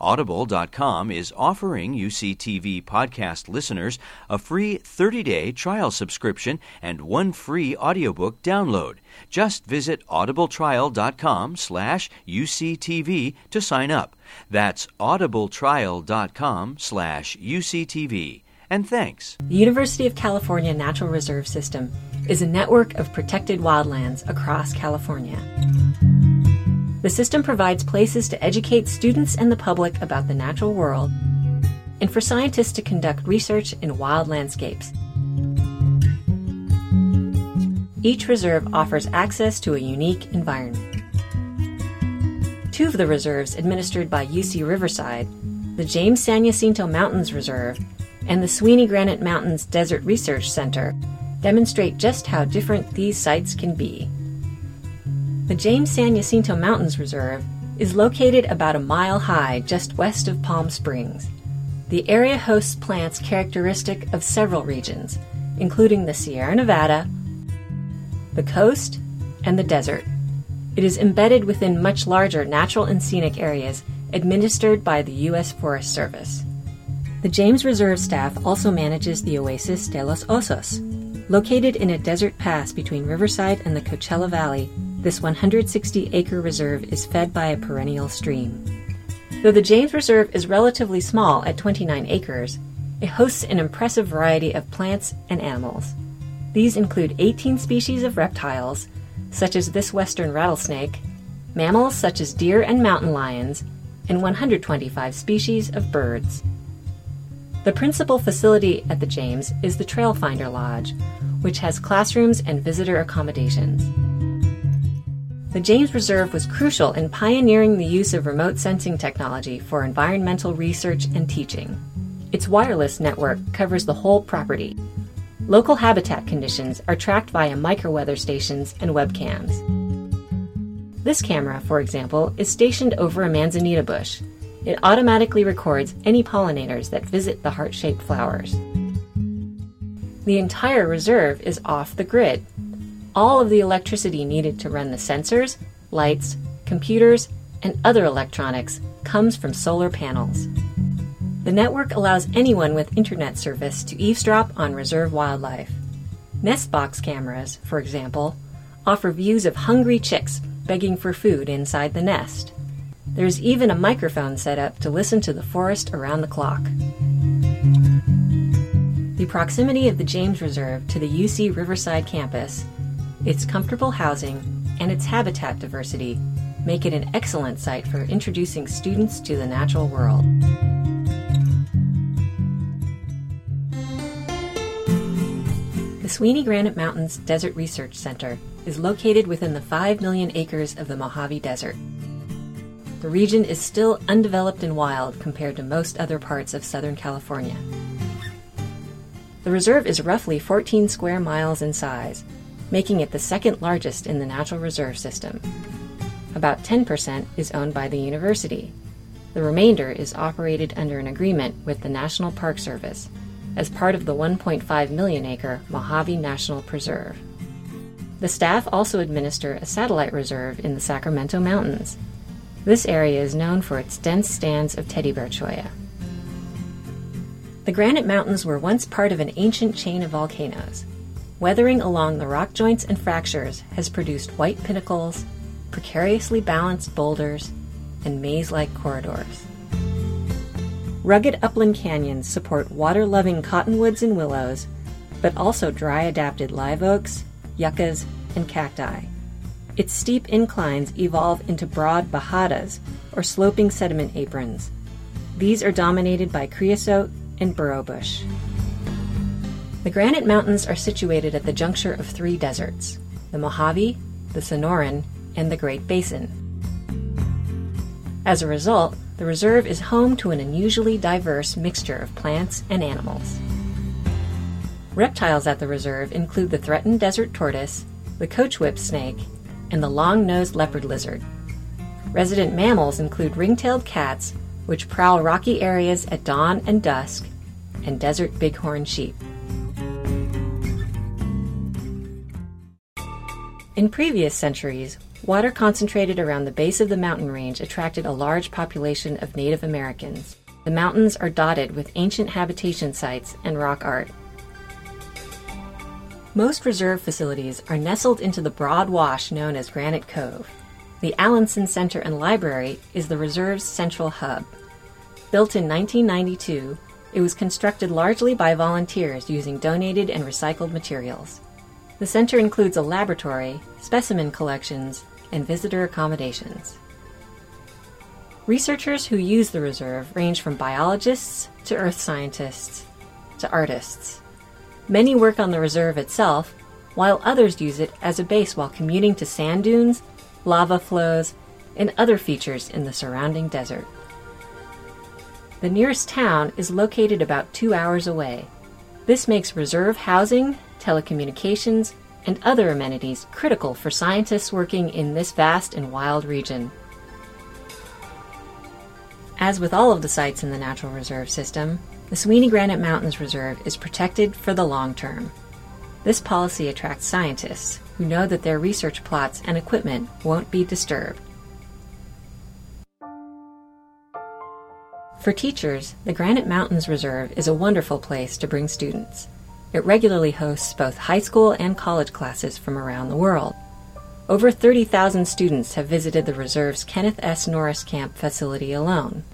Audible.com is offering UCTV podcast listeners a free 30-day trial subscription and one free audiobook download. Just visit audibletrial.com slash UCTV to sign up. That's audibletrial.com slash UCTV. And thanks. The University of California Natural Reserve System is a network of protected wildlands across California. The system provides places to educate students and the public about the natural world and for scientists to conduct research in wild landscapes. Each reserve offers access to a unique environment. Two of the reserves administered by UC Riverside, the James San Jacinto Mountains Reserve and the Sweeney Granite Mountains Desert Research Center, demonstrate just how different these sites can be. The James San Jacinto Mountains Reserve is located about a mile high just west of Palm Springs. The area hosts plants characteristic of several regions, including the Sierra Nevada, the coast, and the desert. It is embedded within much larger natural and scenic areas administered by the U.S. Forest Service. The James Reserve staff also manages the Oasis de los Osos, located in a desert pass between Riverside and the Coachella Valley this 160 acre reserve is fed by a perennial stream. Though the James Reserve is relatively small at 29 acres, it hosts an impressive variety of plants and animals. These include 18 species of reptiles, such as this western rattlesnake, mammals such as deer and mountain lions, and 125 species of birds. The principal facility at the James is the Trailfinder Lodge, which has classrooms and visitor accommodations. The James Reserve was crucial in pioneering the use of remote sensing technology for environmental research and teaching. Its wireless network covers the whole property. Local habitat conditions are tracked via microweather stations and webcams. This camera, for example, is stationed over a manzanita bush. It automatically records any pollinators that visit the heart shaped flowers. The entire reserve is off the grid, all of the electricity needed to run the sensors, lights, computers, and other electronics comes from solar panels. The network allows anyone with internet service to eavesdrop on reserve wildlife. Nest box cameras, for example, offer views of hungry chicks begging for food inside the nest. There's even a microphone set up to listen to the forest around the clock. The proximity of the James Reserve to the UC Riverside campus its comfortable housing and its habitat diversity make it an excellent site for introducing students to the natural world. The Sweeney Granite Mountains Desert Research Center is located within the 5 million acres of the Mojave Desert. The region is still undeveloped and wild compared to most other parts of Southern California. The reserve is roughly 14 square miles in size making it the second largest in the natural reserve system. About 10% is owned by the university. The remainder is operated under an agreement with the National Park Service as part of the 1.5 million acre Mojave National Preserve. The staff also administer a satellite reserve in the Sacramento Mountains. This area is known for its dense stands of teddy bear cholla. The Granite Mountains were once part of an ancient chain of volcanoes. Weathering along the rock joints and fractures has produced white pinnacles, precariously balanced boulders, and maze like corridors. Rugged upland canyons support water loving cottonwoods and willows, but also dry adapted live oaks, yuccas, and cacti. Its steep inclines evolve into broad bajadas, or sloping sediment aprons. These are dominated by creosote and burro bush. The Granite Mountains are situated at the juncture of three deserts the Mojave, the Sonoran, and the Great Basin. As a result, the reserve is home to an unusually diverse mixture of plants and animals. Reptiles at the reserve include the threatened desert tortoise, the coachwhip snake, and the long nosed leopard lizard. Resident mammals include ring tailed cats, which prowl rocky areas at dawn and dusk, and desert bighorn sheep. In previous centuries, water concentrated around the base of the mountain range attracted a large population of Native Americans. The mountains are dotted with ancient habitation sites and rock art. Most reserve facilities are nestled into the broad wash known as Granite Cove. The Allenson Center and Library is the reserve's central hub. Built in 1992, it was constructed largely by volunteers using donated and recycled materials. The center includes a laboratory, specimen collections, and visitor accommodations. Researchers who use the reserve range from biologists to earth scientists to artists. Many work on the reserve itself, while others use it as a base while commuting to sand dunes, lava flows, and other features in the surrounding desert. The nearest town is located about two hours away. This makes reserve housing, telecommunications, and other amenities critical for scientists working in this vast and wild region. As with all of the sites in the Natural Reserve System, the Sweeney Granite Mountains Reserve is protected for the long term. This policy attracts scientists who know that their research plots and equipment won't be disturbed. For teachers, the Granite Mountains Reserve is a wonderful place to bring students. It regularly hosts both high school and college classes from around the world. Over 30,000 students have visited the reserve's Kenneth S. Norris Camp facility alone.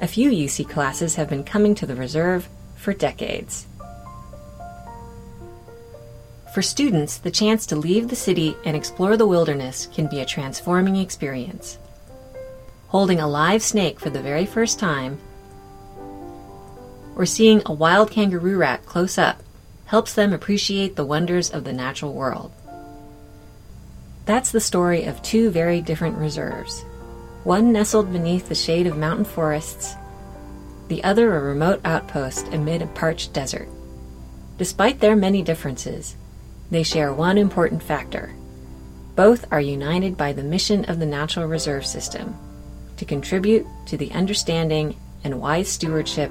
A few UC classes have been coming to the reserve for decades. For students, the chance to leave the city and explore the wilderness can be a transforming experience. Holding a live snake for the very first time, or seeing a wild kangaroo rat close up helps them appreciate the wonders of the natural world. That's the story of two very different reserves one nestled beneath the shade of mountain forests, the other a remote outpost amid a parched desert. Despite their many differences, they share one important factor. Both are united by the mission of the Natural Reserve System to contribute to the understanding and wise stewardship